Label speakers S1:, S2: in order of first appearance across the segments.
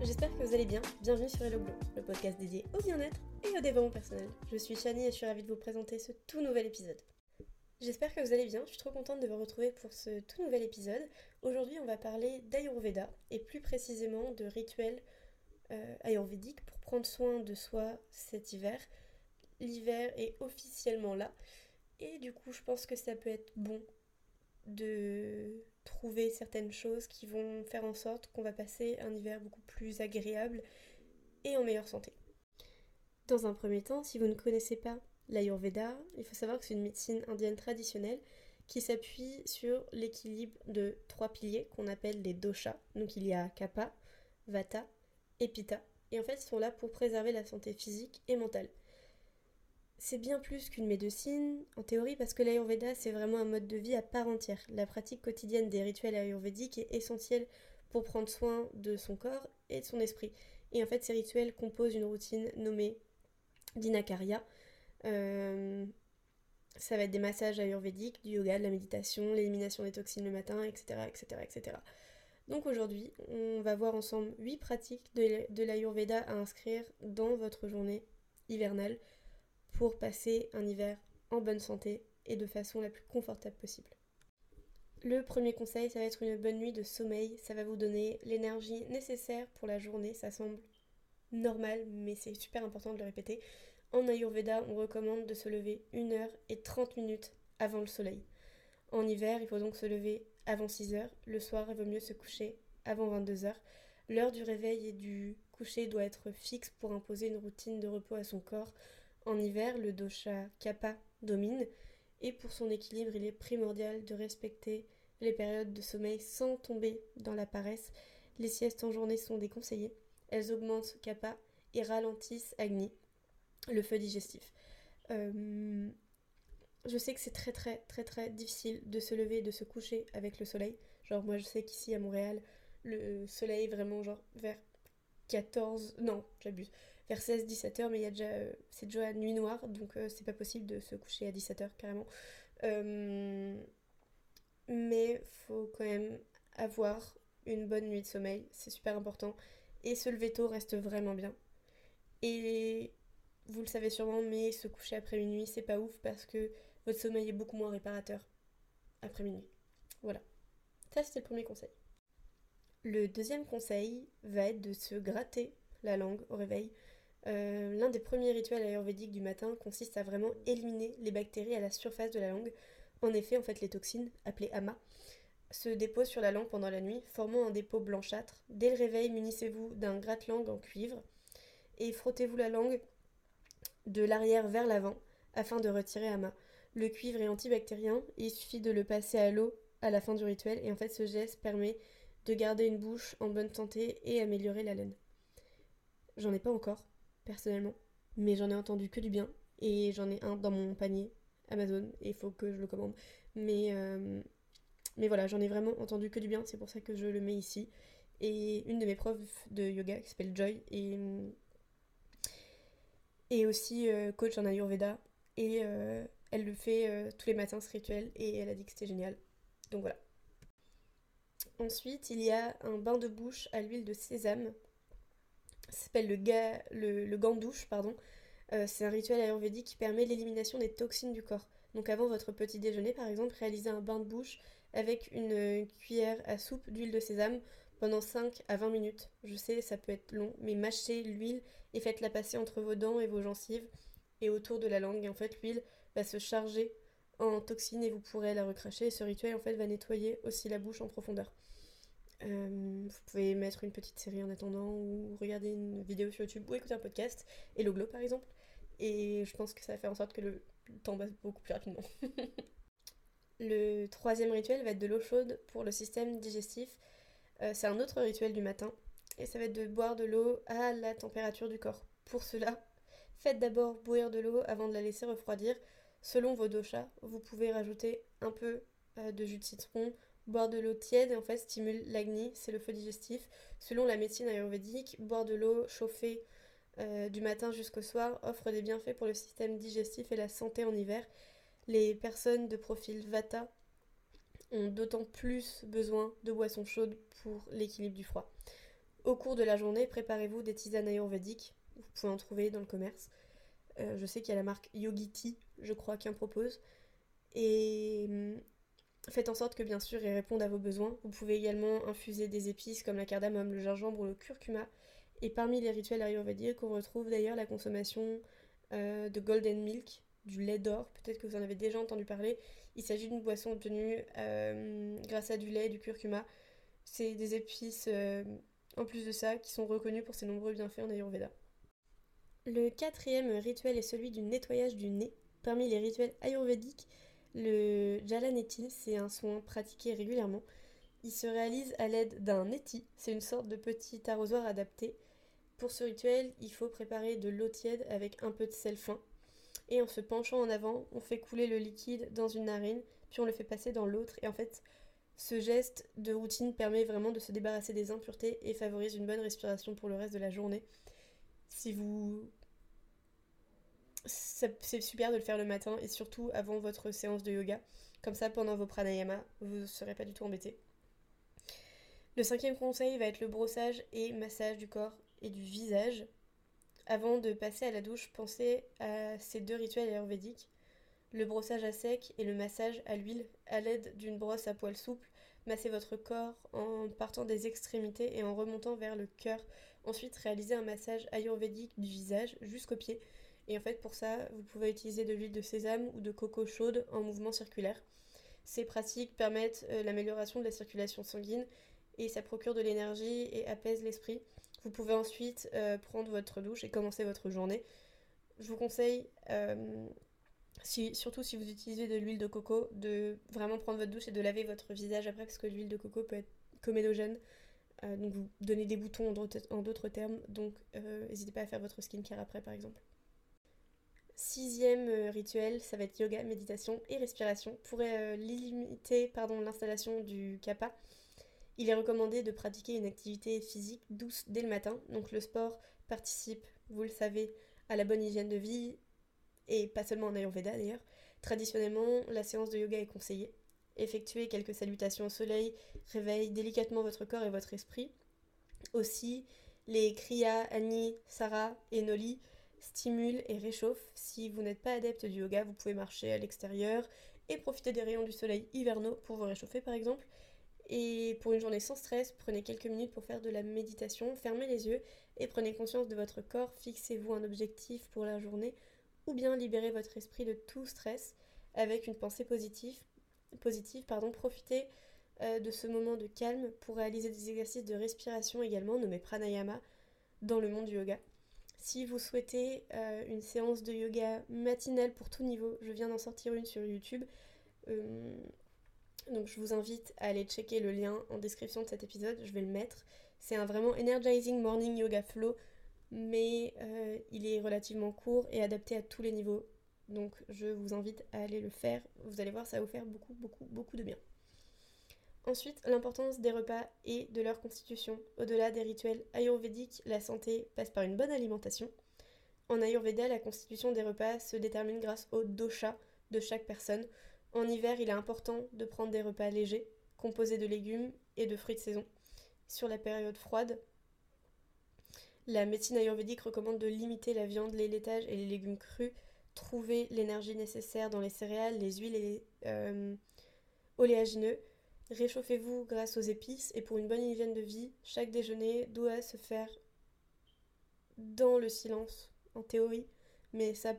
S1: J'espère que vous allez bien. Bienvenue sur Hello Glow, le podcast dédié au bien-être et au développement personnel. Je suis Shani et je suis ravie de vous présenter ce tout nouvel épisode. J'espère que vous allez bien, je suis trop contente de vous retrouver pour ce tout nouvel épisode. Aujourd'hui, on va parler d'Ayurveda et plus précisément de rituels euh, ayurvédiques pour prendre soin de soi cet hiver. L'hiver est officiellement là et du coup, je pense que ça peut être bon de trouver certaines choses qui vont faire en sorte qu'on va passer un hiver beaucoup plus agréable et en meilleure santé. Dans un premier temps, si vous ne connaissez pas l'Ayurveda, il faut savoir que c'est une médecine indienne traditionnelle qui s'appuie sur l'équilibre de trois piliers qu'on appelle les doshas. Donc il y a Kapha, Vata et Pitta. Et en fait, ils sont là pour préserver la santé physique et mentale c'est bien plus qu'une médecine, en théorie, parce que l'Ayurveda, c'est vraiment un mode de vie à part entière. La pratique quotidienne des rituels ayurvédiques est essentielle pour prendre soin de son corps et de son esprit. Et en fait, ces rituels composent une routine nommée Dinakarya. Euh, ça va être des massages ayurvédiques, du yoga, de la méditation, l'élimination des toxines le matin, etc. etc., etc. Donc aujourd'hui, on va voir ensemble 8 pratiques de, de l'Ayurveda à inscrire dans votre journée hivernale pour passer un hiver en bonne santé et de façon la plus confortable possible. Le premier conseil, ça va être une bonne nuit de sommeil. Ça va vous donner l'énergie nécessaire pour la journée. Ça semble normal, mais c'est super important de le répéter. En Ayurveda, on recommande de se lever 1 heure et 30 minutes avant le soleil. En hiver, il faut donc se lever avant 6 heures. Le soir, il vaut mieux se coucher avant 22 heures. L'heure du réveil et du coucher doit être fixe pour imposer une routine de repos à son corps en hiver, le dosha kapha domine et pour son équilibre, il est primordial de respecter les périodes de sommeil sans tomber dans la paresse. Les siestes en journée sont déconseillées. Elles augmentent kapha et ralentissent agni, le feu digestif. Euh, je sais que c'est très très très très difficile de se lever et de se coucher avec le soleil. Genre moi je sais qu'ici à Montréal, le soleil vraiment genre vers 14... Non, j'abuse vers 16-17h, mais il y a déjà, euh, c'est déjà nuit noire, donc euh, c'est pas possible de se coucher à 17h carrément. Euh, mais faut quand même avoir une bonne nuit de sommeil, c'est super important. Et se lever tôt reste vraiment bien. Et vous le savez sûrement, mais se coucher après minuit, c'est pas ouf parce que votre sommeil est beaucoup moins réparateur après minuit. Voilà. Ça, c'était le premier conseil. Le deuxième conseil va être de se gratter la langue au réveil. Euh, l'un des premiers rituels ayurvédiques du matin consiste à vraiment éliminer les bactéries à la surface de la langue. En effet, en fait, les toxines, appelées ama, se déposent sur la langue pendant la nuit, formant un dépôt blanchâtre. Dès le réveil, munissez-vous d'un gratte-langue en cuivre et frottez-vous la langue de l'arrière vers l'avant afin de retirer ama. Le cuivre est antibactérien il suffit de le passer à l'eau à la fin du rituel et en fait ce geste permet de garder une bouche en bonne santé et améliorer la laine. J'en ai pas encore, personnellement, mais j'en ai entendu que du bien et j'en ai un dans mon panier Amazon et il faut que je le commande. Mais, euh, mais voilà, j'en ai vraiment entendu que du bien, c'est pour ça que je le mets ici. Et une de mes profs de yoga qui s'appelle Joy et, et aussi euh, coach en Ayurveda et euh, elle le fait tous les matins ce rituel et elle a dit que c'était génial. Donc voilà. Ensuite, il y a un bain de bouche à l'huile de sésame s'appelle le, ga, le, gant douche, pardon. Euh, c'est un rituel ayurvédique qui permet l'élimination des toxines du corps. Donc avant votre petit déjeuner, par exemple, réalisez un bain de bouche avec une cuillère à soupe d'huile de sésame pendant 5 à 20 minutes. Je sais, ça peut être long, mais mâchez l'huile et faites-la passer entre vos dents et vos gencives et autour de la langue. En fait, l'huile va se charger en toxines et vous pourrez la recracher. Ce rituel, en fait, va nettoyer aussi la bouche en profondeur. Euh, vous pouvez mettre une petite série en attendant ou regarder une vidéo sur YouTube ou écouter un podcast, et le par exemple. Et je pense que ça va faire en sorte que le temps passe beaucoup plus rapidement. le troisième rituel va être de l'eau chaude pour le système digestif. Euh, c'est un autre rituel du matin et ça va être de boire de l'eau à la température du corps. Pour cela, faites d'abord bouillir de l'eau avant de la laisser refroidir. Selon vos doshas, vous pouvez rajouter un peu euh, de jus de citron Boire de l'eau tiède en fait stimule l'agni, c'est le feu digestif. Selon la médecine ayurvédique, boire de l'eau chauffée euh, du matin jusqu'au soir offre des bienfaits pour le système digestif et la santé en hiver. Les personnes de profil Vata ont d'autant plus besoin de boissons chaudes pour l'équilibre du froid. Au cours de la journée, préparez-vous des tisanes ayurvédiques. Vous pouvez en trouver dans le commerce. Euh, je sais qu'il y a la marque Yogiti, je crois, qui en propose. Et hum, faites en sorte que, bien sûr, ils répondent à vos besoins. Vous pouvez également infuser des épices comme la cardamome, le gingembre ou le curcuma. Et parmi les rituels ayurvédiques, on retrouve d'ailleurs la consommation euh, de golden milk, du lait d'or. Peut-être que vous en avez déjà entendu parler. Il s'agit d'une boisson obtenue euh, grâce à du lait et du curcuma. C'est des épices, en plus de ça, qui sont reconnues pour ses nombreux bienfaits en Ayurveda. Le quatrième rituel est celui du nettoyage du nez. Parmi les rituels ayurvédiques, le Jalanetil, c'est un soin pratiqué régulièrement. Il se réalise à l'aide d'un neti, c'est une sorte de petit arrosoir adapté. Pour ce rituel, il faut préparer de l'eau tiède avec un peu de sel fin. Et en se penchant en avant, on fait couler le liquide dans une narine, puis on le fait passer dans l'autre. Et en fait, ce geste de routine permet vraiment de se débarrasser des impuretés et favorise une bonne respiration pour le reste de la journée si vous... C'est super de le faire le matin et surtout avant votre séance de yoga. Comme ça, pendant vos pranayama, vous ne serez pas du tout embêté. Le cinquième conseil va être le brossage et massage du corps et du visage. Avant de passer à la douche, pensez à ces deux rituels ayurvédiques. Le brossage à sec et le massage à l'huile à l'aide d'une brosse à poils souples. Massez votre corps en partant des extrémités et en remontant vers le cœur Ensuite, réalisez un massage ayurvédique du visage jusqu'aux pieds. Et en fait, pour ça, vous pouvez utiliser de l'huile de sésame ou de coco chaude en mouvement circulaire. Ces pratiques permettent euh, l'amélioration de la circulation sanguine et ça procure de l'énergie et apaise l'esprit. Vous pouvez ensuite euh, prendre votre douche et commencer votre journée. Je vous conseille, euh, surtout si vous utilisez de l'huile de coco, de vraiment prendre votre douche et de laver votre visage après parce que l'huile de coco peut être comédogène. Donc vous donnez des boutons en d'autres termes, donc n'hésitez pas à faire votre skincare après par exemple. Sixième euh, rituel, ça va être yoga, méditation et respiration. Pour limiter l'installation du kappa, il est recommandé de pratiquer une activité physique douce dès le matin. Donc le sport participe, vous le savez, à la bonne hygiène de vie et pas seulement en Ayurveda d'ailleurs. Traditionnellement, la séance de yoga est conseillée. Effectuez quelques salutations au soleil réveille délicatement votre corps et votre esprit. Aussi, les Kriya, Ani, Sarah et Noli stimulent et réchauffent. Si vous n'êtes pas adepte du yoga, vous pouvez marcher à l'extérieur et profiter des rayons du soleil hivernaux pour vous réchauffer par exemple. Et pour une journée sans stress, prenez quelques minutes pour faire de la méditation, fermez les yeux et prenez conscience de votre corps, fixez-vous un objectif pour la journée ou bien libérez votre esprit de tout stress avec une pensée positive positive, pardon, profitez euh, de ce moment de calme pour réaliser des exercices de respiration également, nommés pranayama, dans le monde du yoga. Si vous souhaitez euh, une séance de yoga matinale pour tout niveau, je viens d'en sortir une sur YouTube. Euh, donc je vous invite à aller checker le lien en description de cet épisode, je vais le mettre. C'est un vraiment energizing morning yoga flow, mais il est relativement court et adapté à tous les niveaux. Donc je vous invite à aller le faire. Vous allez voir, ça va vous faire beaucoup, beaucoup, beaucoup de bien. Ensuite, l'importance des repas et de leur constitution. Au-delà des rituels ayurvédiques, la santé passe par une bonne alimentation. En Ayurveda, la constitution des repas se détermine grâce au dosha de chaque personne. En hiver, il est important de prendre des repas légers, composés de légumes et de fruits de saison. Sur la période froide, la médecine ayurvédique recommande de limiter la viande, les laitages et les légumes crus trouver l'énergie nécessaire dans les céréales, les huiles et les euh, oléagineux. Réchauffez-vous grâce aux épices et pour une bonne hygiène de vie, chaque déjeuner doit se faire dans le silence, en théorie, mais ça,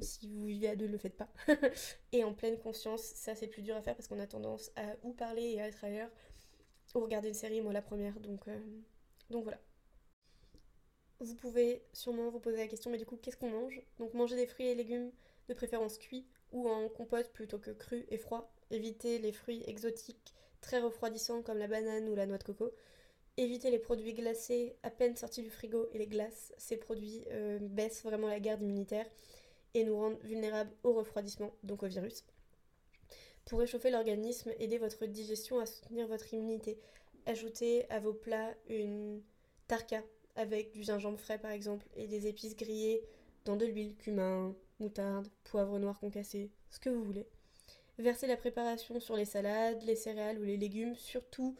S1: si vous vivez à deux, ne le faites pas. et en pleine conscience, ça c'est plus dur à faire parce qu'on a tendance à ou parler et à être ailleurs, ou regarder une série, moi la première, donc, euh, donc voilà. Vous pouvez sûrement vous poser la question, mais du coup, qu'est-ce qu'on mange? Donc manger des fruits et légumes, de préférence cuits ou en compote plutôt que crus et froids. Évitez les fruits exotiques très refroidissants comme la banane ou la noix de coco. Évitez les produits glacés à peine sortis du frigo et les glaces. Ces produits euh, baissent vraiment la garde immunitaire et nous rendent vulnérables au refroidissement, donc au virus. Pour réchauffer l'organisme, aidez votre digestion à soutenir votre immunité. Ajoutez à vos plats une tarka avec du gingembre frais par exemple et des épices grillées dans de l'huile, cumin, moutarde, poivre noir concassé, ce que vous voulez. Versez la préparation sur les salades, les céréales ou les légumes, surtout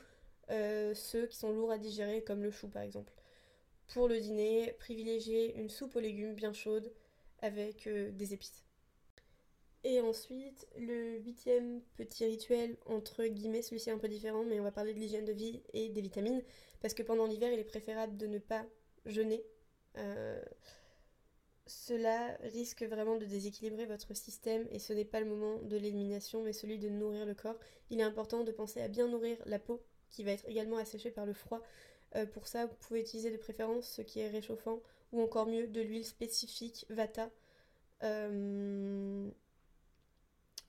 S1: euh, ceux qui sont lourds à digérer, comme le chou par exemple. Pour le dîner, privilégiez une soupe aux légumes bien chaude avec euh, des épices. Et ensuite, le huitième petit rituel, entre guillemets, celui-ci est un peu différent, mais on va parler de l'hygiène de vie et des vitamines, parce que pendant l'hiver, il est préférable de ne pas jeûner. Euh, cela risque vraiment de déséquilibrer votre système et ce n'est pas le moment de l'élimination mais celui de nourrir le corps. Il est important de penser à bien nourrir la peau qui va être également asséchée par le froid. Euh, pour ça, vous pouvez utiliser de préférence ce qui est réchauffant ou encore mieux de l'huile spécifique Vata. Euh,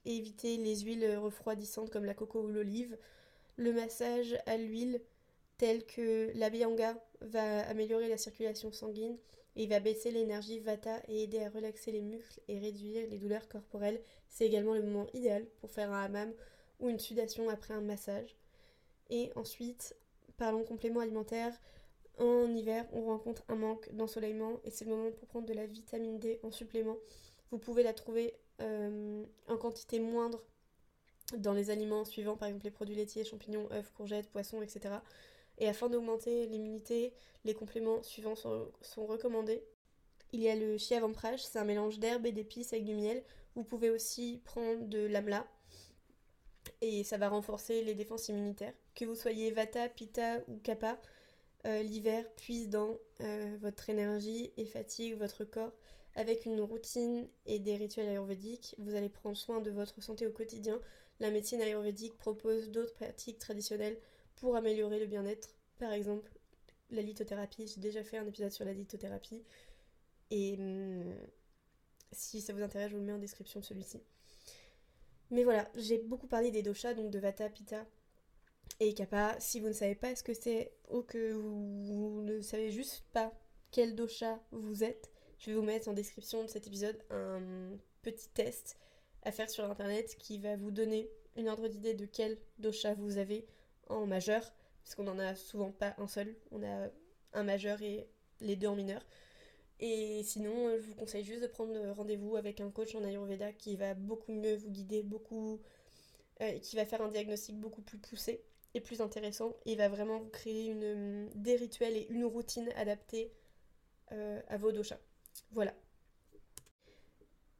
S1: et éviter les huiles refroidissantes comme la coco ou l'olive. Le massage à l'huile tel que la va améliorer la circulation sanguine il va baisser l'énergie Vata et aider à relaxer les muscles et réduire les douleurs corporelles. C'est également le moment idéal pour faire un hammam ou une sudation après un massage. Et ensuite, parlons complément alimentaire. En hiver, on rencontre un manque d'ensoleillement et c'est le moment pour prendre de la vitamine D en supplément. Vous pouvez la trouver euh, en quantité moindre dans les aliments suivants, par exemple les produits laitiers, champignons, œufs, courgettes, poissons, etc. Et afin d'augmenter l'immunité, les compléments suivants sont, recommandés. Il y a le chiavamprage, c'est un mélange d'herbes et d'épices avec du miel. Vous pouvez aussi prendre de l'amla et ça va renforcer les défenses immunitaires. Que vous soyez Vata, Pitta ou Kapha, euh, l'hiver puise dans euh, votre énergie et fatigue votre corps. Avec une routine et des rituels ayurvédiques, vous allez prendre soin de votre santé au quotidien. La médecine ayurvédique propose d'autres pratiques traditionnelles pour améliorer le bien-être. Par exemple, la lithothérapie. J'ai déjà fait un épisode sur la lithothérapie. Et hum, si ça vous intéresse, je vous le mets en description de celui-ci. Mais voilà, j'ai beaucoup parlé des doshas, donc de Vata, Pitta et Kapha. Si vous ne savez pas ce que c'est ou que vous ne savez juste pas quel dosha vous êtes, je vais vous mettre en description de cet épisode un petit test à faire sur internet qui va vous donner une ordre d'idée de quel dosha vous avez en majeur, parce qu'on n'en a souvent pas un seul, on a un majeur et les deux en mineur. Et sinon, je vous conseille juste de prendre rendez-vous avec un coach en Ayurveda qui va beaucoup mieux vous guider, beaucoup, euh, qui va faire un diagnostic beaucoup plus poussé et plus intéressant. Et va vraiment vous créer une, des rituels et une routine adaptée euh, à vos doshas. Voilà.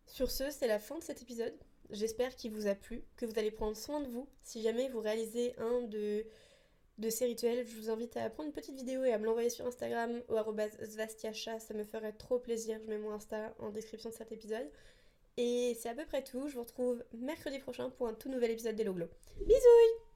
S1: Sur ce, c'est la fin de cet épisode. J'espère qu'il vous a plu, que vous allez prendre soin de vous. Si jamais vous réalisez un de, ces rituels, je vous invite à prendre une petite vidéo et à me l'envoyer sur Instagram au svastiacha. Ça me ferait trop plaisir. Je mets mon Insta en description de cet épisode. Et c'est à peu près tout. Je vous retrouve mercredi prochain pour un tout nouvel épisode des Loglo. Bisous